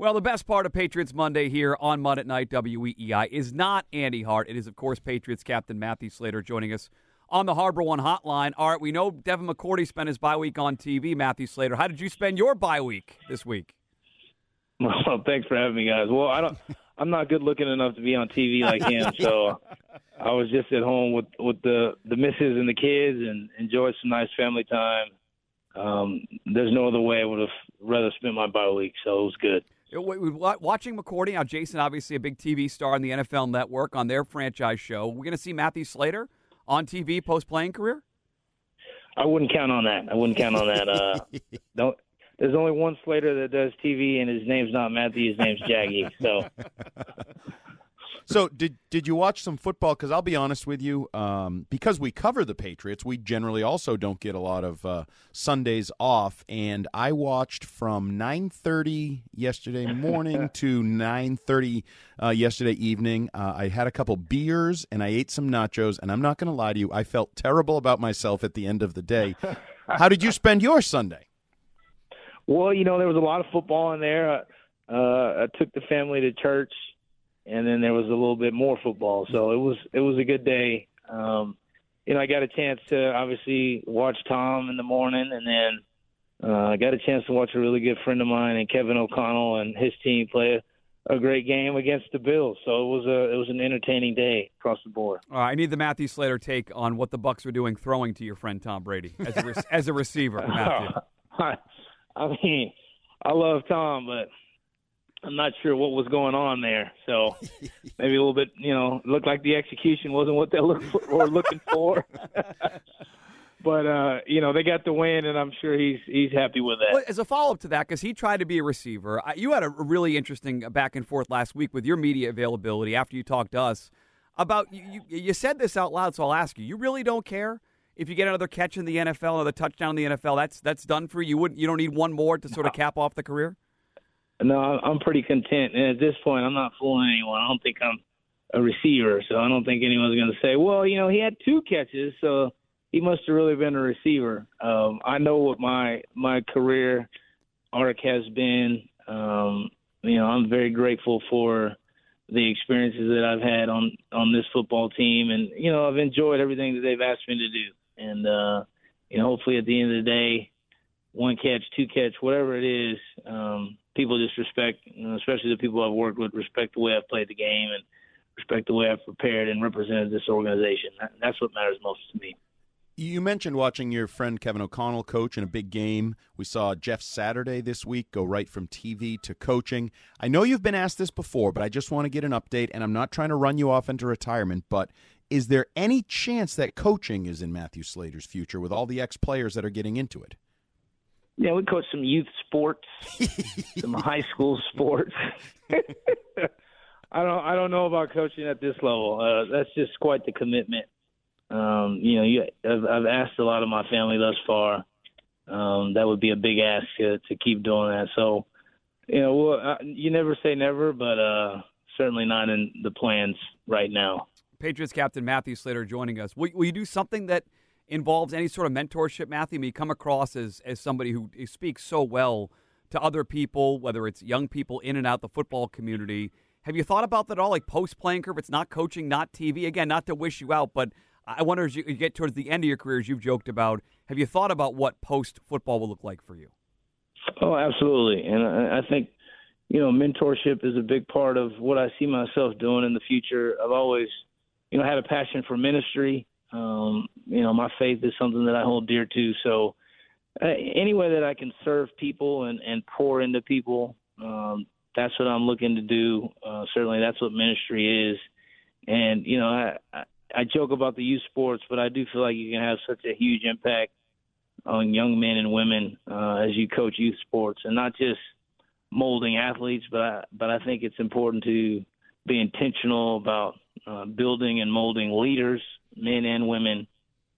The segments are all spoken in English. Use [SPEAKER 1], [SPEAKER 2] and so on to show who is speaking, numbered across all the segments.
[SPEAKER 1] Well, the best part of Patriots Monday here on Mut at Night WEEI is not Andy Hart. It is, of course, Patriots captain Matthew Slater joining us on the Harbor One hotline. All right, we know Devin McCourty spent his bye week on TV. Matthew Slater, how did you spend your bye week this week?
[SPEAKER 2] Well, thanks for having me, guys. Well, I don't. I'm not good looking enough to be on TV like him, so I was just at home with with the the missus and the kids and enjoyed some nice family time. Um, there's no other way I would have rather spent my bye week, so it was good.
[SPEAKER 1] Watching McCourty now, Jason, obviously a big TV star on the NFL Network on their franchise show. We're going to see Matthew Slater on TV post playing career.
[SPEAKER 2] I wouldn't count on that. I wouldn't count on that. Uh, don't there's only one Slater that does TV, and his name's not Matthew. His name's Jaggy. So,
[SPEAKER 3] so did did you watch some football? Because I'll be honest with you, um, because we cover the Patriots, we generally also don't get a lot of uh, Sundays off. And I watched from 9:30 yesterday morning to 9:30 uh, yesterday evening. Uh, I had a couple beers and I ate some nachos. And I'm not going to lie to you, I felt terrible about myself at the end of the day. How did you spend your Sunday?
[SPEAKER 2] Well, you know, there was a lot of football in there. Uh, I took the family to church and then there was a little bit more football. So it was it was a good day. Um, you know, I got a chance to obviously watch Tom in the morning, and then uh, I got a chance to watch a really good friend of mine and Kevin O'Connell and his team play a, a great game against the Bills. So it was a it was an entertaining day across the board.
[SPEAKER 1] All right, I need the Matthew Slater take on what the Bucks were doing throwing to your friend Tom Brady as a, re- as a receiver. Matthew.
[SPEAKER 2] I mean, I love Tom, but I'm not sure what was going on there. So maybe a little bit, you know, looked like the execution wasn't what they look for, were looking for. but uh, you know, they got the win, and I'm sure he's he's happy with that.
[SPEAKER 1] Well, as a follow up to that, because he tried to be a receiver, you had a really interesting back and forth last week with your media availability after you talked to us about you. You said this out loud, so I'll ask you: You really don't care if you get another catch in the NFL, another touchdown in the NFL? That's that's done for you. You wouldn't you don't need one more to sort of cap off the career.
[SPEAKER 2] No, I'm pretty content. And at this point, I'm not fooling anyone. I don't think I'm a receiver, so I don't think anyone's going to say, well, you know, he had two catches, so he must have really been a receiver. Um, I know what my my career arc has been. Um, you know, I'm very grateful for the experiences that I've had on on this football team, and you know, I've enjoyed everything that they've asked me to do. And uh, you know, hopefully, at the end of the day, one catch, two catch, whatever it is, um, people just respect, especially the people I've worked with, respect the way I've played the game and respect the way I've prepared and represented this organization. That's what matters most to me.
[SPEAKER 3] You mentioned watching your friend Kevin O'Connell coach in a big game. We saw Jeff Saturday this week go right from TV to coaching. I know you've been asked this before, but I just want to get an update, and I'm not trying to run you off into retirement, but is there any chance that coaching is in Matthew Slater's future with all the ex players that are getting into it?
[SPEAKER 2] Yeah, we coach some youth sports, some high school sports. I don't I don't know about coaching at this level. Uh, that's just quite the commitment. Um, you know, you, I've, I've asked a lot of my family thus far. Um, that would be a big ask to, to keep doing that. So, you know, well, uh, you never say never, but uh, certainly not in the plans right now.
[SPEAKER 1] Patriots captain Matthew Slater joining us. Will, will you do something that – involves any sort of mentorship, Matthew? I mean, you come across as, as somebody who speaks so well to other people, whether it's young people in and out the football community. Have you thought about that at all? Like post playing curve, it's not coaching, not TV. Again, not to wish you out, but I wonder as you get towards the end of your career, as you've joked about, have you thought about what post football will look like for you?
[SPEAKER 2] Oh, absolutely. And I think, you know, mentorship is a big part of what I see myself doing in the future. I've always, you know, had a passion for ministry um, you know, my faith is something that I hold dear to. So, uh, any way that I can serve people and, and pour into people, um, that's what I'm looking to do. Uh, certainly, that's what ministry is. And you know, I, I I joke about the youth sports, but I do feel like you can have such a huge impact on young men and women uh, as you coach youth sports, and not just molding athletes, but I, but I think it's important to be intentional about uh, building and molding leaders men and women.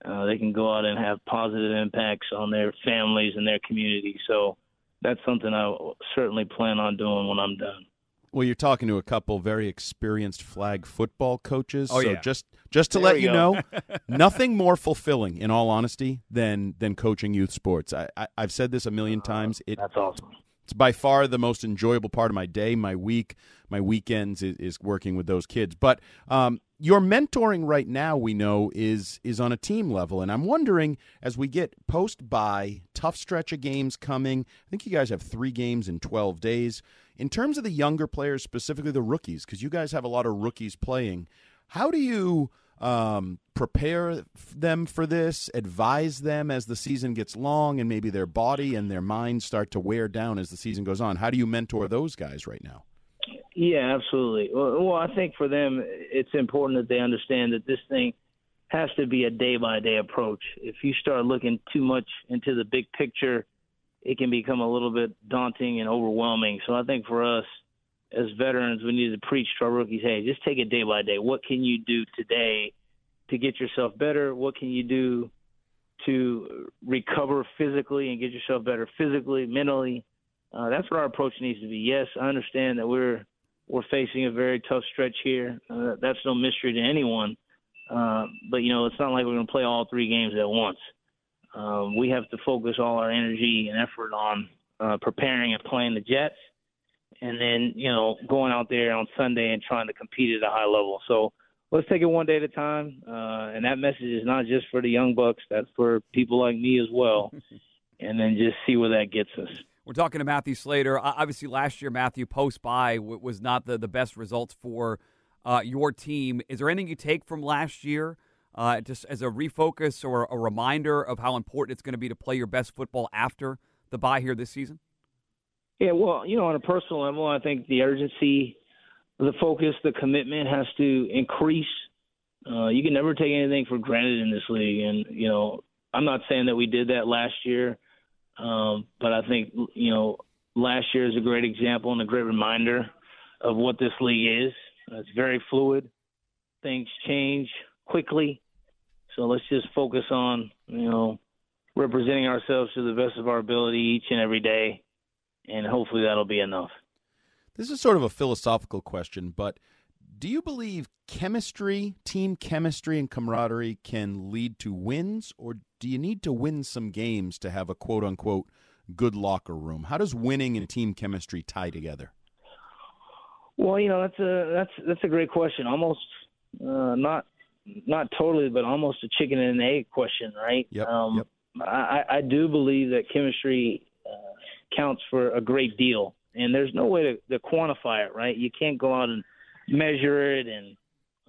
[SPEAKER 2] Uh, they can go out and have positive impacts on their families and their community. So that's something I certainly plan on doing when I'm done.
[SPEAKER 3] Well, you're talking to a couple very experienced flag football coaches.
[SPEAKER 1] Oh,
[SPEAKER 3] so
[SPEAKER 1] yeah.
[SPEAKER 3] just just to
[SPEAKER 2] There
[SPEAKER 3] let you
[SPEAKER 2] go.
[SPEAKER 3] know, nothing more fulfilling, in all honesty, than than coaching youth sports. I, I I've said this a million times. It
[SPEAKER 2] That's awesome.
[SPEAKER 3] It's by far the most enjoyable part of my day, my week, my weekends is, is working with those kids. But um, your mentoring right now, we know, is is on a team level, and I'm wondering as we get post by tough stretch of games coming. I think you guys have three games in 12 days. In terms of the younger players, specifically the rookies, because you guys have a lot of rookies playing, how do you um, prepare them for this, advise them as the season gets long, and maybe their body and their mind start to wear down as the season goes on? How do you mentor those guys right now?
[SPEAKER 2] Yeah, absolutely. Well, well, I think for them, it's important that they understand that this thing has to be a day by day approach. If you start looking too much into the big picture, it can become a little bit daunting and overwhelming. So I think for us as veterans, we need to preach to our rookies, hey, just take it day by day. What can you do today to get yourself better? What can you do to recover physically and get yourself better physically, mentally? Uh, that's what our approach needs to be. Yes, I understand that we're we're facing a very tough stretch here. Uh, that's no mystery to anyone. Uh, but you know, it's not like we're going to play all three games at once. Um, we have to focus all our energy and effort on uh, preparing and playing the Jets, and then you know going out there on Sunday and trying to compete at a high level. So let's take it one day at a time. Uh, and that message is not just for the young bucks; that's for people like me as well. and then just see where that gets us.
[SPEAKER 1] We're talking to Matthew Slater. Obviously, last year Matthew post by was not the the best results for uh, your team. Is there anything you take from last year? uh, just as a refocus or a reminder of how important it's going to be to play your best football after the bye here this season?
[SPEAKER 2] Yeah, well, you know, on a personal level, I think the urgency, the focus, the commitment has to increase. Uh, you can never take anything for granted in this league, and you know, I'm not saying that we did that last year, um, but I think you know, last year is a great example and a great reminder of what this league is. It's very fluid. Things change quickly. So let's just focus on, you know, representing ourselves to the best of our ability each and every day, and hopefully that'll be enough.
[SPEAKER 3] This is sort of a philosophical question, but do you believe chemistry, team chemistry, and camaraderie can lead to wins, or do you need to win some games to have a quote unquote good locker room? How does winning and team chemistry tie together?
[SPEAKER 2] Well, you know that's a that's that's a great question. Almost uh, not not totally, but almost a chicken and an egg question, right?
[SPEAKER 3] Yep. Um, yep.
[SPEAKER 2] I, I do believe that chemistry uh, counts for a great deal, and there's no way to, to quantify it, right? You can't go out and measure it and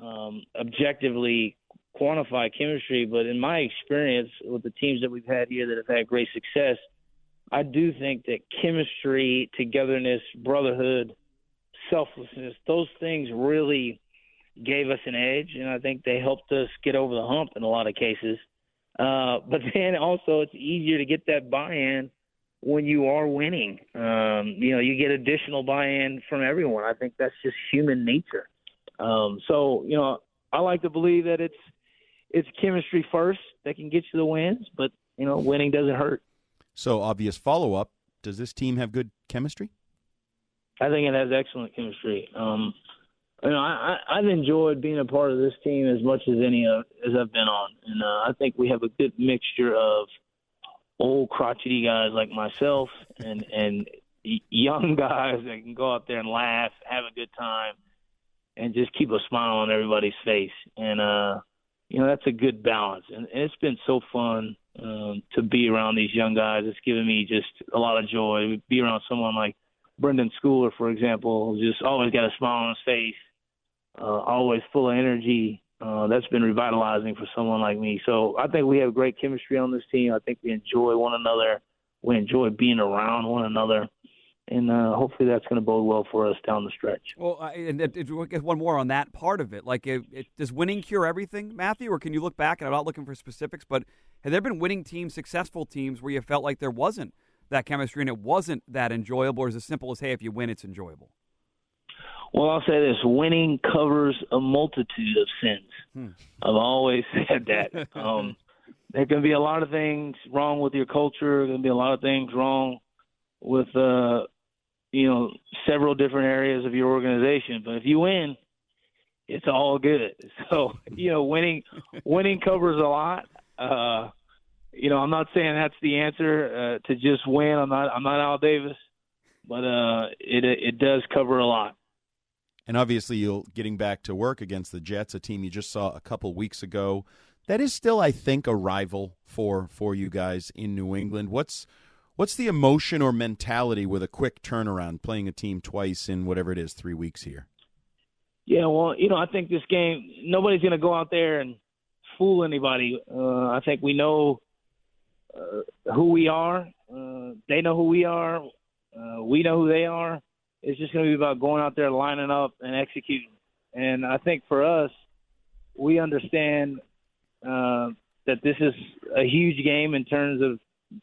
[SPEAKER 2] um, objectively quantify chemistry, but in my experience with the teams that we've had here that have had great success, I do think that chemistry, togetherness, brotherhood, selflessness, those things really gave us an edge, and I think they helped us get over the hump in a lot of cases. Uh, but then also, it's easier to get that buy-in when you are winning. Um, you know, you get additional buy-in from everyone. I think that's just human nature. Um, so, you know, I like to believe that it's it's chemistry first that can get you the wins, but you know, winning doesn't hurt.
[SPEAKER 3] So, obvious follow-up: Does this team have good chemistry?
[SPEAKER 2] I think it has excellent chemistry. Um, you know, I, I've enjoyed being a part of this team as much as any of, as I've been on, and uh, I think we have a good mixture of old crotchety guys like myself and and young guys that can go out there and laugh, have a good time, and just keep a smile on everybody's face. And uh, you know, that's a good balance, and, and it's been so fun um, to be around these young guys. It's given me just a lot of joy. Be around someone like Brenden Schooler, for example, just always got a smile on his face uh, always full of energy. Uh, that's been revitalizing for someone like me. So I think we have great chemistry on this team. I think we enjoy one another. We enjoy being around one another. And uh, hopefully that's going to bode well for us down the stretch.
[SPEAKER 1] Well, uh, and one more on that part of it. Like, it, it, does winning cure everything, Matthew? Or can you look back? And I'm not looking for specifics, but have there been winning teams, successful teams, where you felt like there wasn't that chemistry and it wasn't that enjoyable, or is it simple as, hey, if you win, it's enjoyable?
[SPEAKER 2] Well, I'll say this: winning covers a multitude of sins. Hmm. I've always said that. Um, there can be a lot of things wrong with your culture. There can be a lot of things wrong with, uh, you know, several different areas of your organization. But if you win, it's all good. So, you know, winning winning covers a lot. Uh, you know, I'm not saying that's the answer uh, to just win. I'm not I'm not Al Davis. but uh, it it does cover a lot.
[SPEAKER 3] And obviously, you'll getting back to work against the Jets, a team you just saw a couple weeks ago. That is still, I think, a rival for for you guys in New England. What's what's the emotion or mentality with a quick turnaround, playing a team twice in whatever it is, three weeks here?
[SPEAKER 2] Yeah, well, you know, I think this game, nobody's going to go out there and fool anybody. Uh, I think we know uh, who we are. Uh, they know who we are. Uh, we know who they are. It's just going to be about going out there, lining up, and executing. And I think for us, we understand uh, that this is a huge game in terms of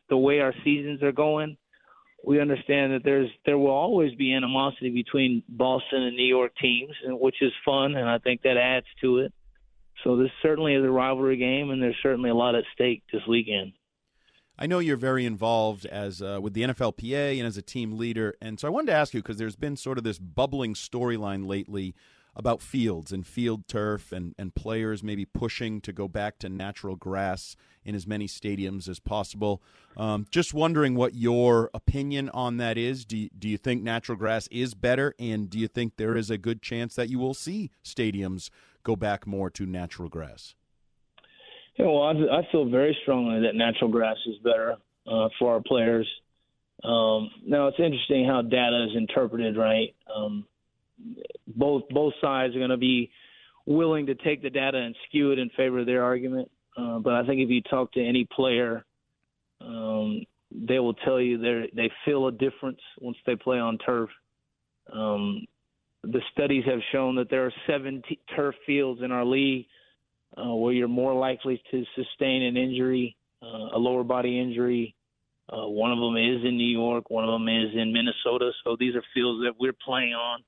[SPEAKER 2] the way our seasons are going. We understand that there's there will always be animosity between Boston and New York teams, which is fun, and I think that adds to it. So this certainly is a rivalry game, and there's certainly a lot at stake this weekend.
[SPEAKER 3] I know you're very involved as uh, with the NFLPA and as a team leader, and so I wanted to ask you because there's been sort of this bubbling storyline lately about fields and field turf and, and players maybe pushing to go back to natural grass in as many stadiums as possible. Um, just wondering what your opinion on that is. Do you, do you think natural grass is better, and do you think there is a good chance that you will see stadiums go back more to natural grass?
[SPEAKER 2] Yeah, well, I, I feel very strongly that natural grass is better uh, for our players. Um, now, it's interesting how data is interpreted, right? Um, both both sides are going to be willing to take the data and skew it in favor of their argument. Uh, but I think if you talk to any player, um, they will tell you they they feel a difference once they play on turf. Um, the studies have shown that there are seven t- turf fields in our league uh, where you're more likely to sustain an injury, uh, a lower body injury. Uh, one of them is in New York, one of them is in Minnesota. So these are fields that we're playing on.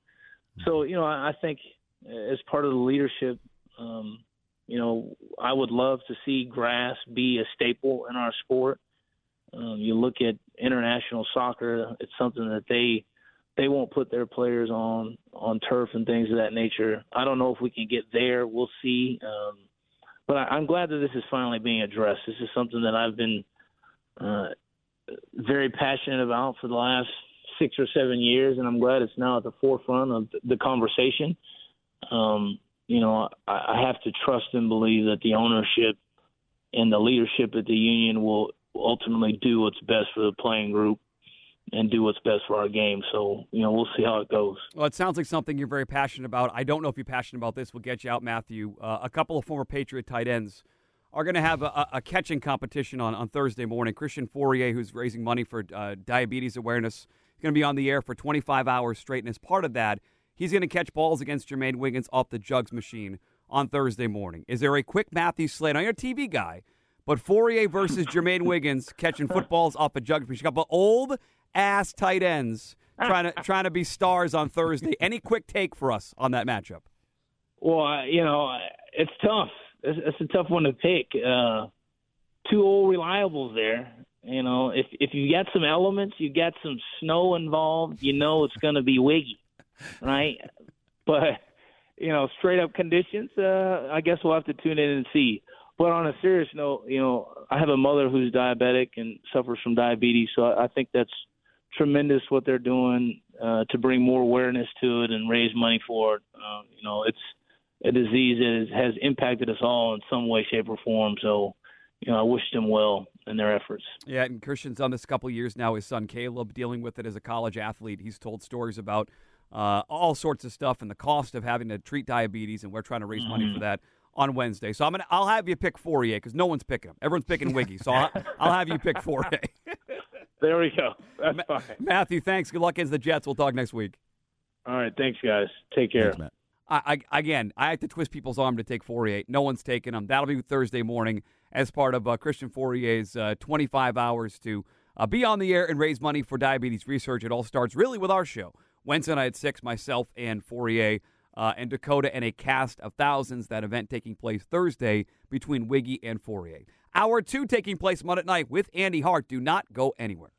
[SPEAKER 2] So you know, I think as part of the leadership, um, you know, I would love to see grass be a staple in our sport. Um, you look at international soccer; it's something that they they won't put their players on on turf and things of that nature. I don't know if we can get there. We'll see. Um, but I, I'm glad that this is finally being addressed. This is something that I've been uh, very passionate about for the last six or seven years, and I'm glad it's now at the forefront of the conversation. Um, you know, I, I have to trust and believe that the ownership and the leadership at the union will ultimately do what's best for the playing group and do what's best for our game. So, you know, we'll see how it goes.
[SPEAKER 1] Well, it sounds like something you're very passionate about. I don't know if you're passionate about this. We'll get you out, Matthew. Uh, a couple of former Patriot tight ends are going to have a, a, catching competition on, on Thursday morning. Christian Fauria, who's raising money for uh, diabetes awareness, is going to be on the air for 25 hours straight. And as part of that, he's going to catch balls against Jermaine Wiggins off the jugs machine on Thursday morning. Is there a quick Matthew slate? I'm a TV guy, but Fauria versus Jermaine Wiggins catching footballs off a jugs machine. Couple old ass tight ends trying to trying to be stars on Thursday. Any quick take for us on that matchup?
[SPEAKER 2] Well, you know, it's tough. It's, it's a tough one to pick. Uh, two old reliables there. You know, if if you got some elements, you got some snow involved, you know it's going to be wiggy, right? But you know, straight up conditions, uh, I guess we'll have to tune in and see. But on a serious note, you know, I have a mother who's diabetic and suffers from diabetes, so I think that's tremendous what they're doing uh, to bring more awareness to it and raise money for it. Uh, you know, it's a disease that has impacted us all in some way, shape, or form. So you know, I wish them well in their efforts.
[SPEAKER 1] Yeah, and Christian's done this a couple years now. His son Caleb dealing with it as a college athlete. He's told stories about uh, all sorts of stuff and the cost of having to treat diabetes, and we're trying to raise mm-hmm. money for mm-hmm. that on Wednesday. So I'm gonna I'll have you pick Fauria because no one's picking him. Everyone's picking Wiggy, so I'll, I'll have you pick Fauria.
[SPEAKER 2] there we go. That's Ma- fine.
[SPEAKER 1] Matthew, thanks. Good luck against the Jets. We'll talk next week.
[SPEAKER 2] All right, thanks guys. Take care.
[SPEAKER 3] Thanks,
[SPEAKER 1] I, I, again, I have to twist people's arm to take Fauria. No one's taking him. That'll be Thursday morning as part of uh, Christian Fauria's uh, 25 hours to uh, be on the air and raise money for diabetes research. It all starts really with our show. Wednesday night at 6, myself and Fauria uh, and Dakota and a cast of thousands. That event taking place Thursday between Wiggy and Fauria. Hour two taking place Monday night with Andy Hart. Do not go anywhere.